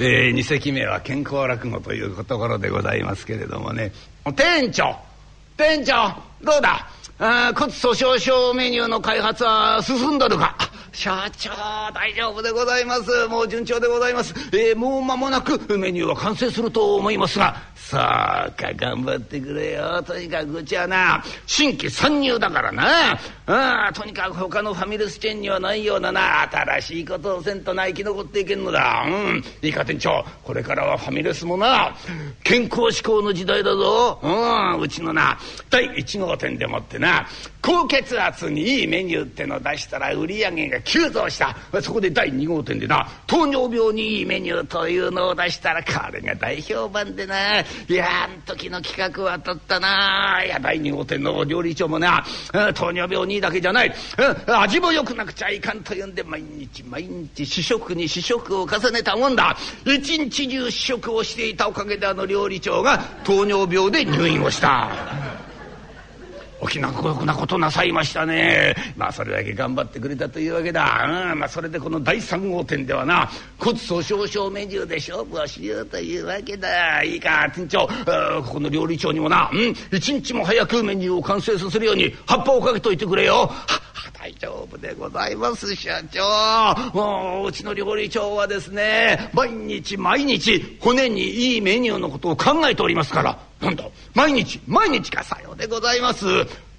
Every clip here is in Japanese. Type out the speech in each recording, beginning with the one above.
えー、二席目は健康落語というところでございますけれどもね。店長店長どうだ？あ骨粗しょう症メニューの開発は進んどるか？社長大丈夫でございます。もう順調でございます、えー、もう間もなくメニューは完成すると思いますが。そうか頑張ってくれよ。とにかくうちはな。新規参入だからな。あとにかく他のファミレスチェーンにはないようなな。新しいことをせんとな生き残っていけんのだ。うん。いいか店長これからはファミレスもな。健康志向の時代だぞ。うん。うちのな第1号店でもってな高血圧にいいメニューっての出したら売り上げが急増した。そこで第2号店でな糖尿病にいいメニューというのを出したらこれが大評判でないやあん時の企画は当たったな。いや第2号店の料理長もな糖尿病にいいだけじゃない。味も良くなくちゃいかんというんで毎日毎日試食に試食を重ねたもんだ。一日中試食をしていたおかげであの料理長が糖尿病で入院をした。お気の毒なことなさいましたね。まあそれだけ頑張ってくれたというわけだ、うんまあ、それでこの第3号店ではな骨粗しょう症メニューで勝負をしようというわけだ。いいか店長。ここの料理長にもな、うん、一日も早くメニューを完成させるように葉っぱをかけといてくれよ。大丈夫でございます社長。ううちの料理長はですね毎日毎日骨にいいメニューのことを考えておりますから。なんと毎日毎日かさようでございます。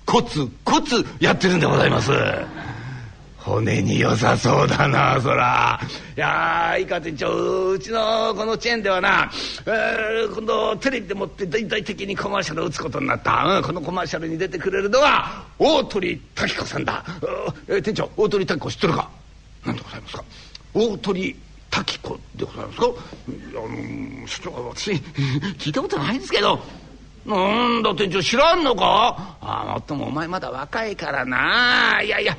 コツコツやってるんでございます。骨に良さそうだなそら。いやいいか店長うちのこのチェーンではな、えー、今度テレビでもって大々的にコマーシャルを打つことになった、うん、このコマーシャルに出てくれるのは大鳥滝子さんだ、えー、店長大鳥滝子知ってるか？何でございますか？大鳥滝子でございますか？あの社長は私聞いたことないんですけど。なんだ店長知らんのか？あもっともお前まだ若いからな。いやいや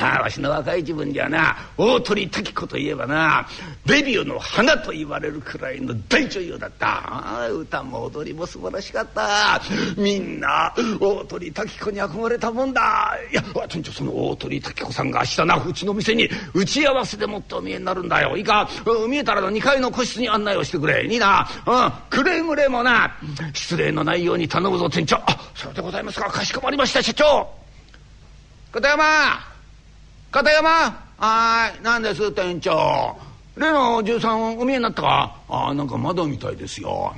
ああわしの若い自分にはな大鳥滝子といえばなデビューの花と言われるくらいの大女優だった。歌も踊りも素晴らしかった。みんな大鳥滝子に憧れたもんだ。いや店長その大鳥滝子さんが明日なうちの店に打ち合わせでもってお見えになるんだよ。いいか見えたらの2階の個室に案内をしてくれ。いいな。うんくれぐれもな失礼のないように頼むぞ店長。あそうでございますか。かしこまりました社長。片山片山。はい何です店長。例の13お見えになったか？あなんかまだみたいですよ。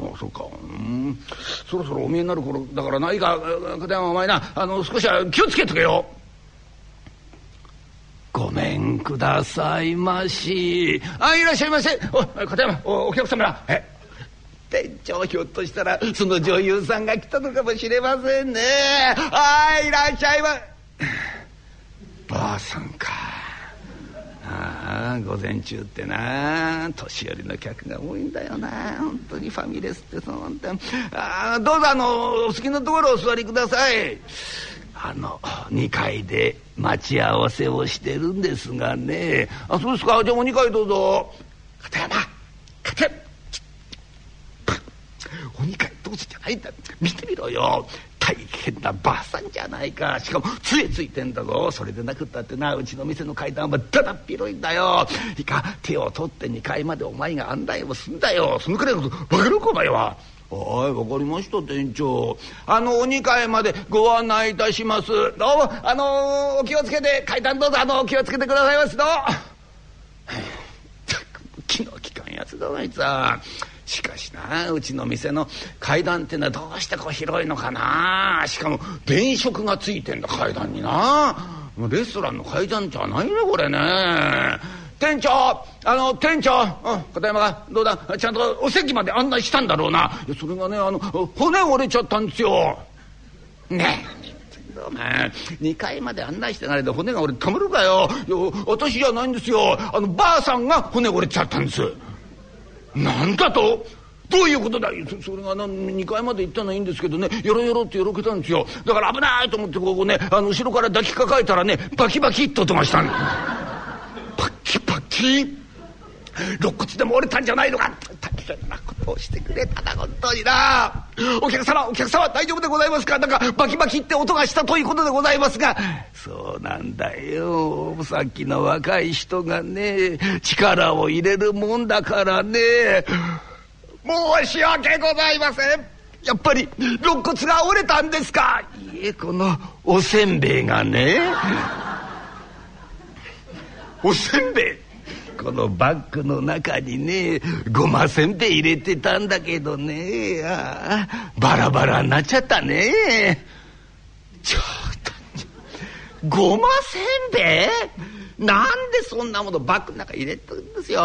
あそうか。うん。そろそろお見えになる頃だからないか。片山お前な。あの少しは気をつけとけよ。ごめんくださいまし。あいらっしゃいませ。お片山おお客様。らえ店長ひょっとしたらその女優さんが来たのかもしれませんね。あいらっしゃいまばあさんか。ああ午前中ってな。年寄りの客が多いんだよな。本当にファミレスってその本当ああどうぞあのお好きなところお座りください。あの2階で待ち合わせをしてるんですがね。あそうですか。じゃあもう2階どうぞ。片山片山。お2階どうぞじゃないんだ見てみろよ。変なばあさんじゃないか。しかも杖ついてんだぞ。それでなくったってな。うちの店の階段はだだっ広いんだよ。いいか手を取って2階までお前が案内をすんだよ。そのくらいのことバカるかお前は。はいわかりました店長。あのお2階までご案内いたします。どうもあのお気をつけて階段どうぞ。あのお気をつけてくださいます。ど気の利かんやつだあいつは。しかしなうちの店の階段ってのはどうしてこう広いのかな。しかも電飾がついてんだ階段にな。レストランの階段じゃないねこれね。店長あの店長、片山がどうだ？ちゃんとお席まで案内したんだろうな。それがねあの骨折れちゃったんですよ。ねえ。お前2階まで案内してないで骨が折れたまるかよ。私じゃないんですよ。あのばあさんが骨折れちゃったんです。何だと？どういうことだそれがな2階まで行ったのはいいんですけどね。よろよろってよろけたんですよ。だから危ないと思ってここねあの後ろから抱きかかえたらねバキバキっと音がしたんバキバキ？肋骨でも折れたんじゃないのか。大変なことをしてくれたな本当にな。お客様お客様大丈夫でございますか？なんかバキバキって音がしたということでございますが。そうなんだよ。さっきの若い人がね力を入れるもんだからね。申し訳ございません。やっぱり肋骨が折れたんですか？いえこのおせんべいがね。おせんべい？このバッグの中にねごませんべい入れてたんだけどね。ああバラバラになっちゃったね。ちょっとごませんべいなんでそんなものバッグの中入れてるんですよ。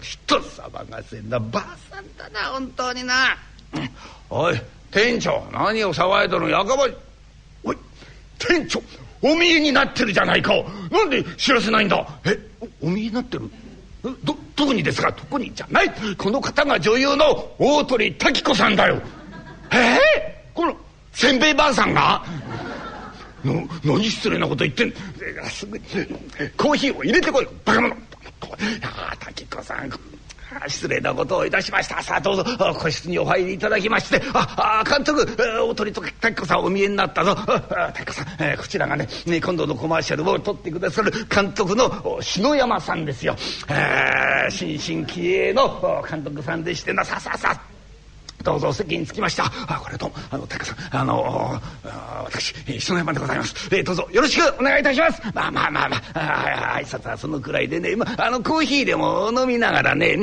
人様がせんなばあさんだな本当にな、おい店長何を騒いどるやかまおい店長お見えになってるじゃないか。なんで知らせないんだ？えお見えになってる？どどこにですが特に？じゃない。この方が女優の大鳥滝子さんだよ。え？ー、このせんべいばあさんが？の何失礼なこと言ってんすぐコーヒーを入れてこいバカ者。ああ滝子さん。失礼なことをいたしました。さあどうぞ。個室にお入りいただきまして。ああ監督おとりと太子さんお見えになったぞ。太子さん、こちらがね今度のコマーシャルを撮ってくださる監督の篠山さんですよ、新進気鋭の監督さんでしてな。さささどうぞお席に着きました。あこれどうもあの高さんあの私篠山でございます、えー、どうぞよろしくお願いいたします。まあまあまあまああ挨拶はそのくらいでね、まあ、あのコーヒーでも飲みながらね。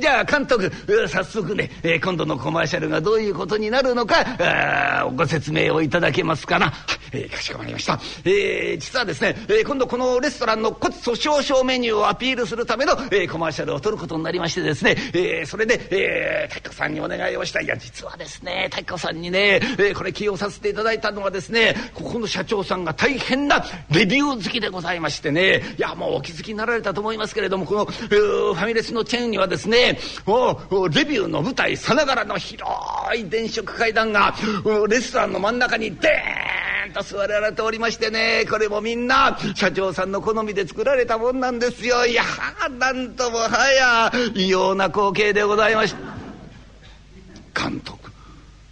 じゃあ監督早速ね、えー、今度のコマーシャルがどういうことになるのかご説明をいただけますかな、えー、かしこまりました、えー、実はですね、えー、今度このレストランの骨粗しょう症メニューをアピールするための、えー、コマーシャルを撮ることになりましてですね、えー、それで、えー、滝子さんにお願いをしたい。いや実はですね滝子さんにね、え、これ起用させていただいたのはですねここの社長さんが大変なレビュー好きでございましてねいやもうお気づきになられたと思いますけれどもこの、ファミレスのチェーンにはですねもうレビューの舞台さながらの広い電飾階段がレストランの真ん中にデーンと座られておりましてねこれもみんな社長さんの好みで作られたもんなんですよいやなんともはや異様な光景でございました。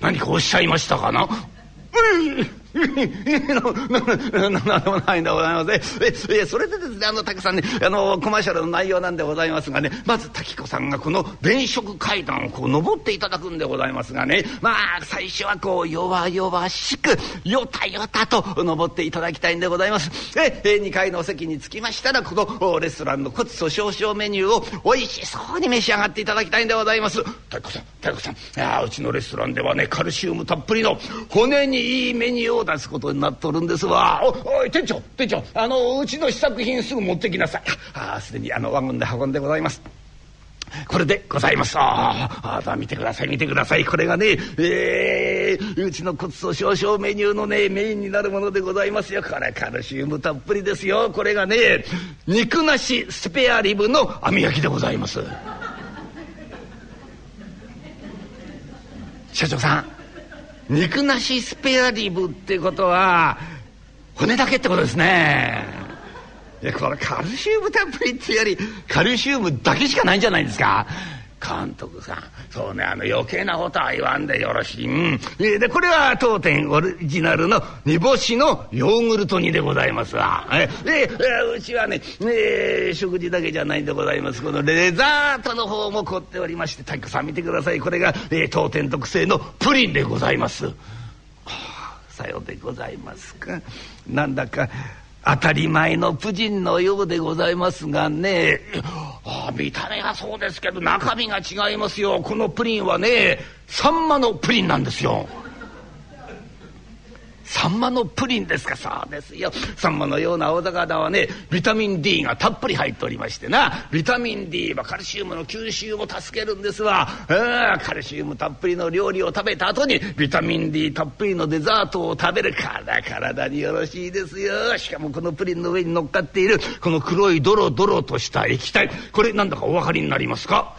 何かおっしゃいましたかな？うんなんでもないんでございません。それでですね、あの、滝さんね、あの、コマーシャルの内容なんでございますがね、まず滝子さんがこの電飾階段をこう登っていただくんでございますがね、まあ、最初はこう、弱々しく、よたよたと登っていただきたいんでございます。え、2階のお席に着きましたら、このレストランの骨粗しょう症メニューを美味しそうに召し上がっていただきたいんでございます。滝子さん、滝子さん、あうちのレストランではね、カルシウムたっぷりの骨にいいメニューを出すことになっとるんですわ。おおい店長店長あのうちの試作品すぐ持ってきなさい。あすでにあのワゴンで運んでございます。これでございます。ああ見てください見てくださいこれがねえー、うちの骨粗しょう症メニューのねメインになるものでございますよこれカルシウムたっぷりですよこれがね肉なしスペアリブの網焼きでございます社長さん肉なしスペアリブってことは骨だけってことですね。いやこれカルシウムたっぷりっていうよりカルシウムだけしかないんじゃないですか。監督さんそうねあの余計なことは言わんでよろしい、うん、でこれは当店オリジナルの煮干しのヨーグルト煮でございますわ。でうちはねえ食事だけじゃないんでございます。このレザートの方も凝っておりまして体育さん見てください。これが、当店特製のプリンでございます。はあ、さようでございますか。なんだか当たり前のプジンのようでございますがねあ見た目はそうですけど中身が違いますよこのプリンはねサンマのプリンなんですよ。サンマのプリンですかそうですよ。サンマのような青魚はねビタミン D がたっぷり入っておりましてな。ビタミン D はカルシウムの吸収を助けるんですわ。カルシウムたっぷりの料理を食べた後にビタミン D たっぷりのデザートを食べる。から体によろしいですよ。しかもこのプリンの上に乗っかっているこの黒いドロドロとした液体。これなんだかお分かりになりますか？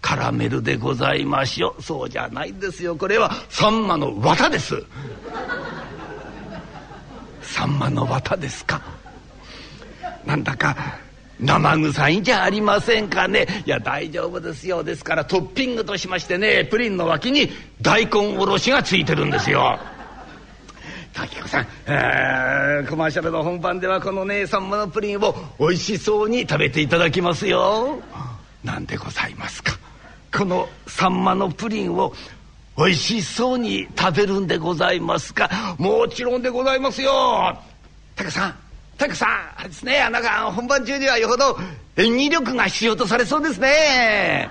カラメルでございましょうそうじゃないんですよ。これはサンマの綿です。さんまの綿ですか？なんだか生臭いんじゃありませんかね？いや大丈夫ですよ。ですからトッピングとしましてねプリンの脇に大根おろしがついてるんですよ。滝子さん、え、コマーシャルの本番ではこのねさんまのプリンを美味しそうに食べていただきますよ。なんでございますか？このさんまのプリンをおいしそうに食べるんでございますか？もちろんでございますよ。タカさんタカさんですねなんか本番中にはよほど演技力が必要とされそうですね。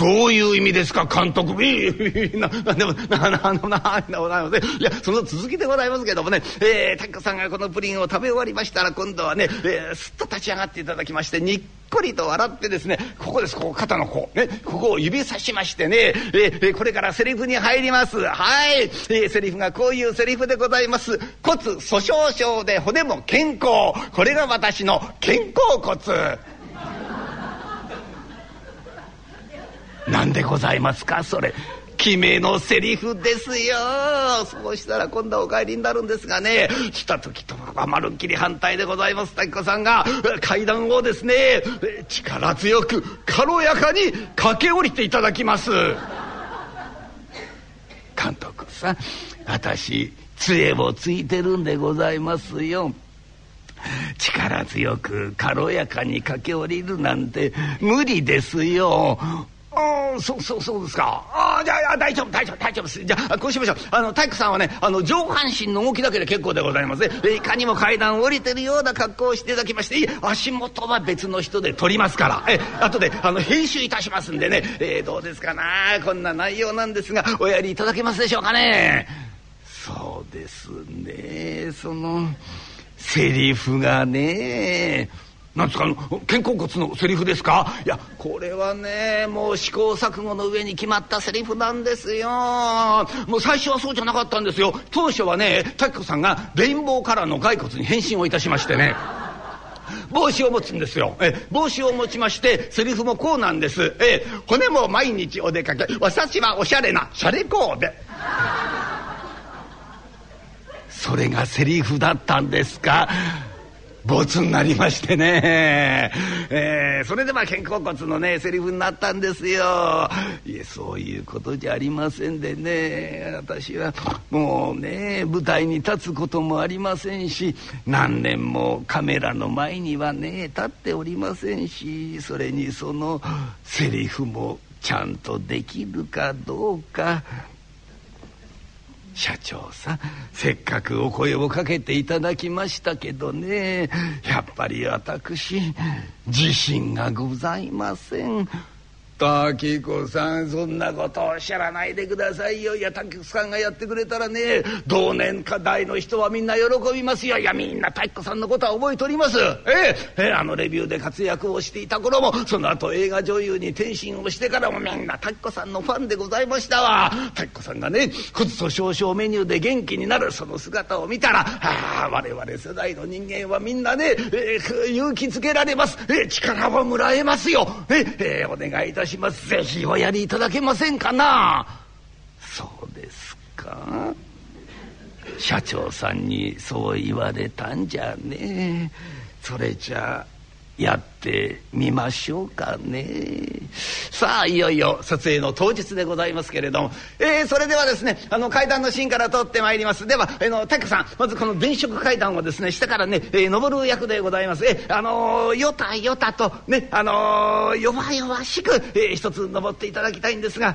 どういう意味ですか監督。いなでもなななななないやその続きでございますけどもね、えー、タッさんがこのプリンを食べ終わりましたら今度はね、えー、すっと立ち上がっていただきましてにっこりと笑ってですねここですここ肩のこうねここを指さしましてね、えー、これからセリフに入りますはい、えー、セリフがこういうセリフでございます骨粗しょう症で骨も健康これが私の肩甲骨何でございますかそれ。決めのセリフですよ。そうしたら今度はお帰りになるんですがね。来た時とはまるっきり反対でございます。滝子さんが階段をですね力強く軽やかに駆け下りていただきます。監督さん私杖をついてるんでございますよ。力強く軽やかに駆け下りるなんて無理ですよ。ああそうそうそうですか。ああじゃあ大丈夫大丈夫大丈夫です。じゃあこうしましょう。あの体育さんはねあの上半身の動きだけで結構でございます。ねいかにも階段を降りてるような格好をしていただきまして足元は別の人で撮りますから。え後であの編集いたしますんでね、えー、どうですかな。こんな内容なんですがおやりいただけますでしょうかね。そうですね。そのセリフがね。なんですかあの肩甲骨のセリフですか？いやこれはねもう試行錯誤の上に決まったセリフなんですよ。もう最初はそうじゃなかったんですよ。当初はね滝子さんがレインボーカラーの骸骨に変身をいたしましてね。帽子を持つんですよ。え帽子を持ちましてセリフもこうなんです。え骨も毎日お出かけ。私はおしゃれなシャレコーデ。それがセリフだったんですか？ボツになりましてね、えー、それでまあ肩甲骨のねセリフになったんですよ。いえそういうことじゃありませんでね。私はもうね舞台に立つこともありませんし何年もカメラの前にはね立っておりませんしそれにそのセリフもちゃんとできるかどうか社長さんせっかくお声をかけていただきましたけどねやっぱり私自信がございません。滝子さんそんなことおっしゃらないでくださいよ。いや滝子さんがやってくれたらね同年課題の人はみんな喜びますよ。いやみんな滝子さんのことは覚えております。えええあのレビューで活躍をしていた頃もその後映画女優に転身をしてからもみんな滝子さんのファンでございましたわ。滝子さんがね骨粗しょう症メニューで元気になるその姿を見たらああ我々世代の人間はみんなね、えー、勇気づけられます、えー、力をもらえますよ、え、え、お願いいたします。します。ぜひおやりいただけませんかな？そうですか。社長さんにそう言われたんじゃね。それじゃあやってみましょうかね。さあいよいよ撮影の当日でございますけれども、えー、それではですねあの階段のシーンから撮ってまいります。ではあのタクさんまずこの電飾階段をですね下からね、えー、登る役でございます。えあのー、よたよたとねあのー、弱々しく、えー、一つ登っていただきたいんですが、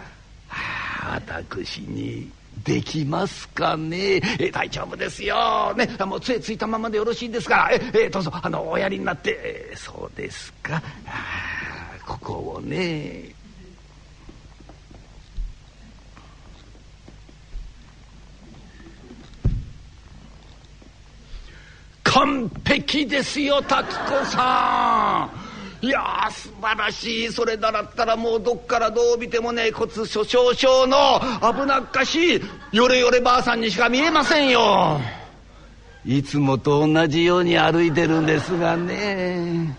はあ、私にできますかね？え大丈夫ですよ。ねもう杖ついたままでよろしいですから。ええどうぞ。あのおやりになって。そうですか。ここをね。完璧ですよ滝子さん。いや素晴らしい。それだったらもうどっからどう見てもね骨粗しょう症の危なっかしい。よれよればあさんにしか見えませんよ。いつもと同じように歩いてるんですがね。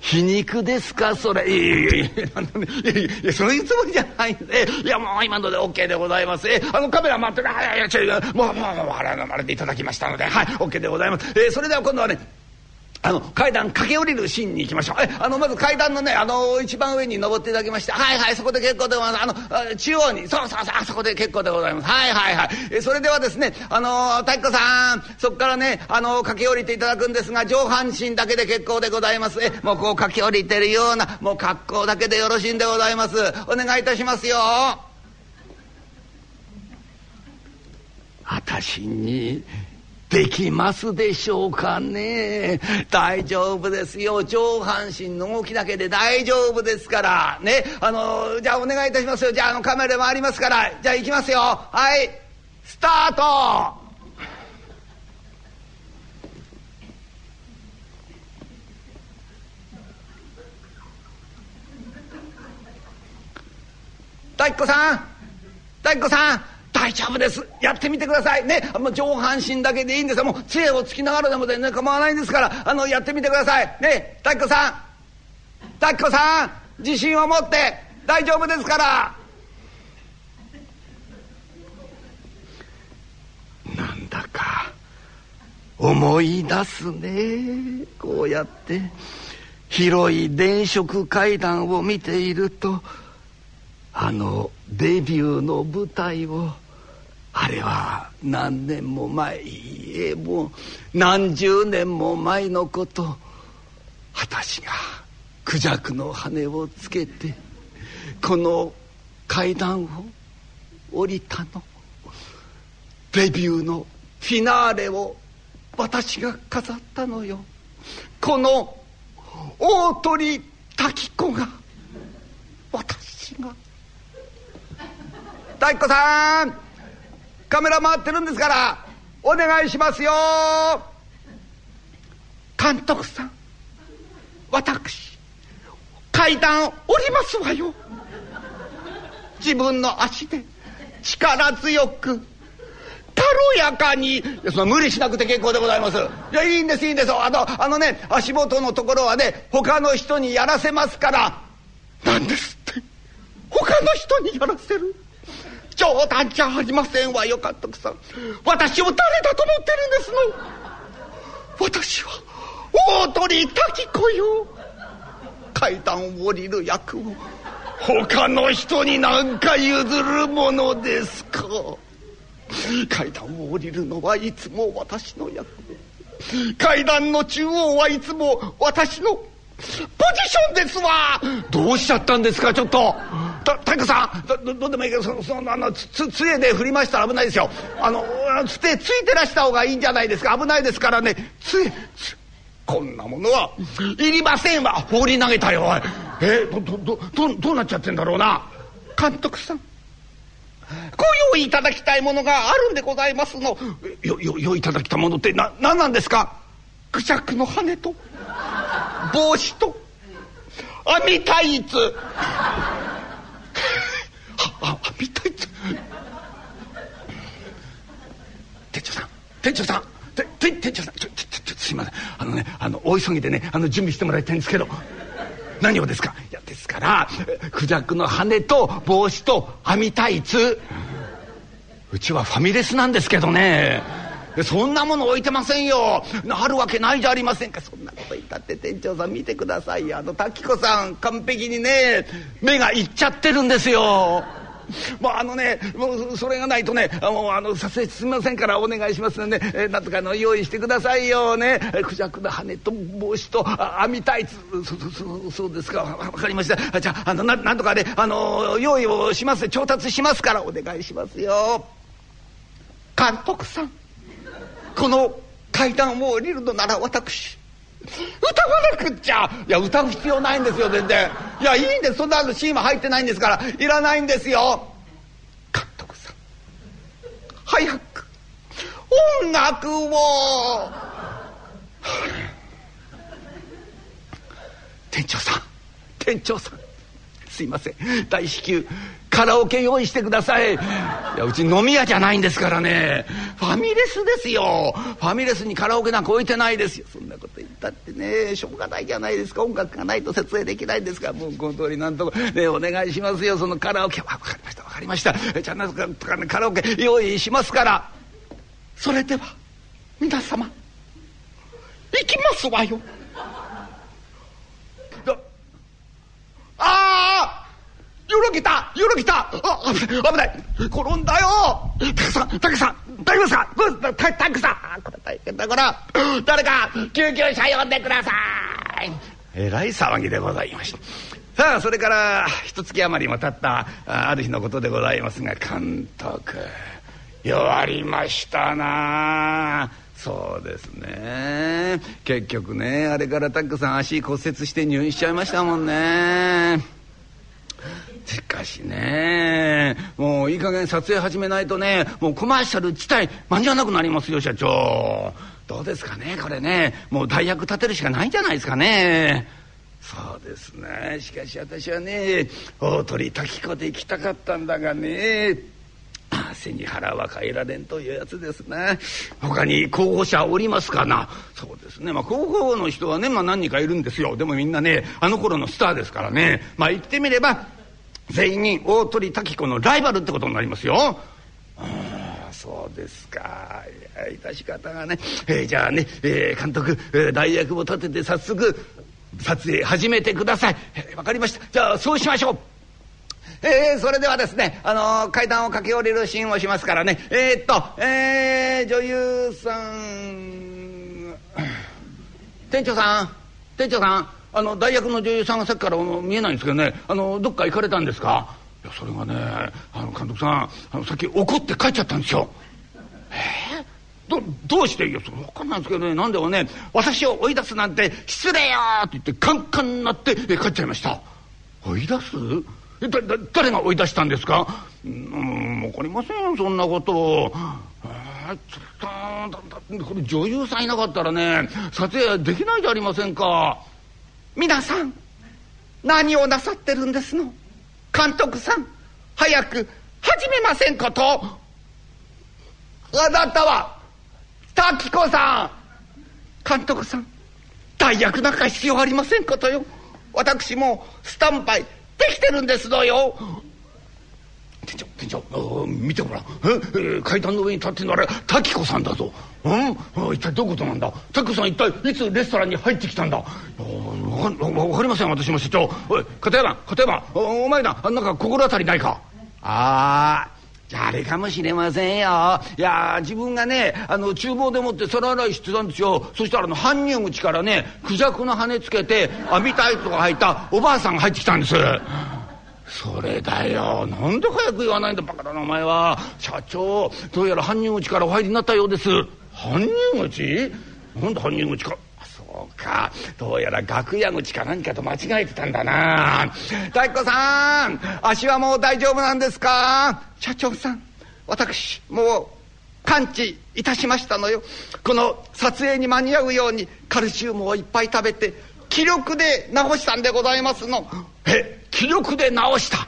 皮肉ですかそれ。いやいやいやいやそういうつもりじゃないんで。いやもう今ので OK でございます。えあのカメラ待ってる。いやいや違うもうもうもうあれでいただきましたので。はい OK でございます。えそれでは今度はねあの階段駆け下りるシーンに行きましょう。えあのまず階段のねあの一番上に登っていただきましてはいはいそこで結構でございます。あの中央に。そうそうそうあそこで結構でございます。はいはいはい。えそれではですねあの太鼓さんそこからねあの駆け下りていただくんですが上半身だけで結構でございます。えもうこう駆け下りてるようなもう格好だけでよろしいんでございます。お願いいたしますよ。私にできますでしょうかね。大丈夫ですよ。上半身の動きだけで大丈夫ですから。ね。あのじゃあお願いいたしますよ。じゃああのカメラもありますから。じゃあ行きますよ。はい。スタート。太鼓さん。太鼓さん。大丈夫です。やってみてください。ね。もう上半身だけでいいんですもう杖をつきながらでもね構わないんですから。あのやってみてください。ね。太鼓さん。太鼓さん。自信を持って。大丈夫ですから。なんだか思い出すね。こうやって。広い電飾階段を見ているとあのデビューの舞台をあれは何年も前いえもう何十年も前のこと。私がクジャクの羽をつけてこの階段を降りたの。デビューのフィナーレを私が飾ったのよ。この大鳥滝子が私が。太鼓さん！カメラ回ってるんですからお願いしますよ。監督さん私階段降りますわよ。自分の足で力強く軽やかにいやその無理しなくて結構でございます。いやいいんですいいんです。あのあのね足元のところはね他の人にやらせますから。なんですって。他の人にやらせる。冗談じゃありませんわよ監督さん。私を誰だと思ってるんですの？私は大鳥滝子よ。階段を降りる役を。他の人になんか譲るものですか？階段を降りるのはいつも私の役階段の中央はいつも私のポジションですわ。どうしちゃったんですかちょっと。太鼓さんどどうでもいいけどそそのあのつ杖で振りましたら危ないですよ。あのつてついてらした方がいいんじゃないですか。危ないですからね。杖こんなものはいりませんわ。放り投げたよおい。えどどどどどうなっちゃってんだろうな。監督さん。ご用意いただきたいものがあるんでございますの。よよ用意いただきたものってな何なんですか？クジャクの羽と帽子と網タイツ。あ網タイツ店長さん。店長さん。店店長さん。ちょちょちょすいません。あのねあの大急ぎでねあの準備してもらいたいんですけど。何をですか？いやですからクジャクの羽と帽子と網タイツ。うちはファミレスなんですけどね。そんなもの置いてませんよ。あるわけないじゃありませんか。そんなこと言ったって店長さん見てくださいよ。あの滝子さん完璧にね目がいっちゃってるんですよ。もうあのねもうそれがないとねもうあの撮影すみませんからお願いしますので、ね、えなんとかの用意してくださいよ。ね。クジャクの羽と帽子と網タイツ。そそそうですか。分かりました。じゃああのななんとかねあの用意をします。調達しますからお願いしますよ。監督さん。この階段を降りるのなら私歌わなくっちゃ。いや歌う必要ないんですよ全然。いやいいんです。そんなのシーンは入ってないんですから。いらないんですよ。監督さん。早く。音楽を。店長さん。店長さん。すいません。大至急カラオケ用意してください。いやうち飲み屋じゃないんですからね。ファミレスですよ。ファミレスにカラオケなんか置いてないですよ。そんなこと言ったってね。しょうがないじゃないですか。音楽がないと設営できないんですから。もうこの通りなんとかねお願いしますよ。そのカラオケ。分かりました。分かりました。じゃあなんとか、ね、カラオケ用意しますから。それでは皆様行きますわよ。ああよろけたよろけた。あ危ない危ない。転んだよ。タクさんタクさん大丈夫ですか？タタクさん。これ大変だから。誰か救急車呼んでください。えらい騒ぎでございました。さあそれから一月余りも経ったある日のことでございますが監督弱りましたな。そうですね。結局ねあれからタックさん足骨折して入院しちゃいましたもんね。しかしねもういい加減撮影始めないとねもうコマーシャル自体間に合わなくなりますよ社長。どうですかねこれね。もう代役立てるしかないんじゃないですかね。そうですね。しかし私はね大鳥滝子で行きたかったんだがね。背に腹は変えられんというやつですね。他に候補者おりますかな。そうですね。まあ候補の人はね、まあ、何人かいるんですよ。でもみんなねあの頃のスターですからね。まあ言ってみれば全員に大鳥滝子のライバルってことになりますよ。ああそうですか。いや致し方がね、えー、じゃあね、えー、監督、えー、代役を立てて早速撮影始めてください。えー、分かりました。じゃあそうしましょう。えー、それではですね、あのー、階段を駆け下りるシーンをしますからね。えー、っと、えー、女優さん。店長さん。店長さん。あの大学の女優さんがさっきから見えないんですけどね。あのどっか行かれたんですか？いやそれがねあの監督さんあのさっき怒って帰っちゃったんですよ。えーどどうして？いやそれ分かんないんですけどね。何でもね私を追い出すなんて失礼よって言ってカンカンになって帰っちゃいました。追い出す？だだ誰が追い出したんですか？うん分かりませんそんなこと。をえー、ちょっとこれ女優さんいなかったらね撮影できないじゃありませんか。皆さん何をなさってるんですの？監督さん早く始めませんこと？あなたは滝子さん。監督さん代役なんか必要ありませんことよ。私もスタンバイできてるんですのよ。店長店長見てごらん。階段の上に立ってるのあれ滝子さんだぞ。うん？一体どういうことなんだ？滝子さん一体いつレストランに入ってきたんだ？分かりません私も社長。おい片山片山お前ななんか心当たりないか？ああじゃああれかもしれませんよ。いや自分がねあの厨房でもって皿洗いしてたんですよ。そしたらあの搬入口からねクジャクの羽つけて網タイツが履いたおばあさんが入ってきたんです。それだよ。なんで早く言わないんだバカだなお前は。社長どうやら搬入口からお入りになったようです。搬入口？なんで搬入口か？そうか。どうやら楽屋口か何かと間違えてたんだな。太鼓さん足はもう大丈夫なんですか？社長さん私もう完治いたしましたのよ。この撮影に間に合うようにカルシウムをいっぱい食べて気力で治したんでございますの。え気力で治した？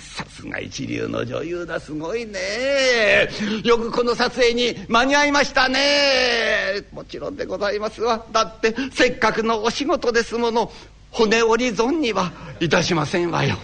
さすが一流の女優だすごいね。よくこの撮影に間に合いましたね。もちろんでございますわ。だってせっかくのお仕事ですもの。骨折り損にはいたしませんわよ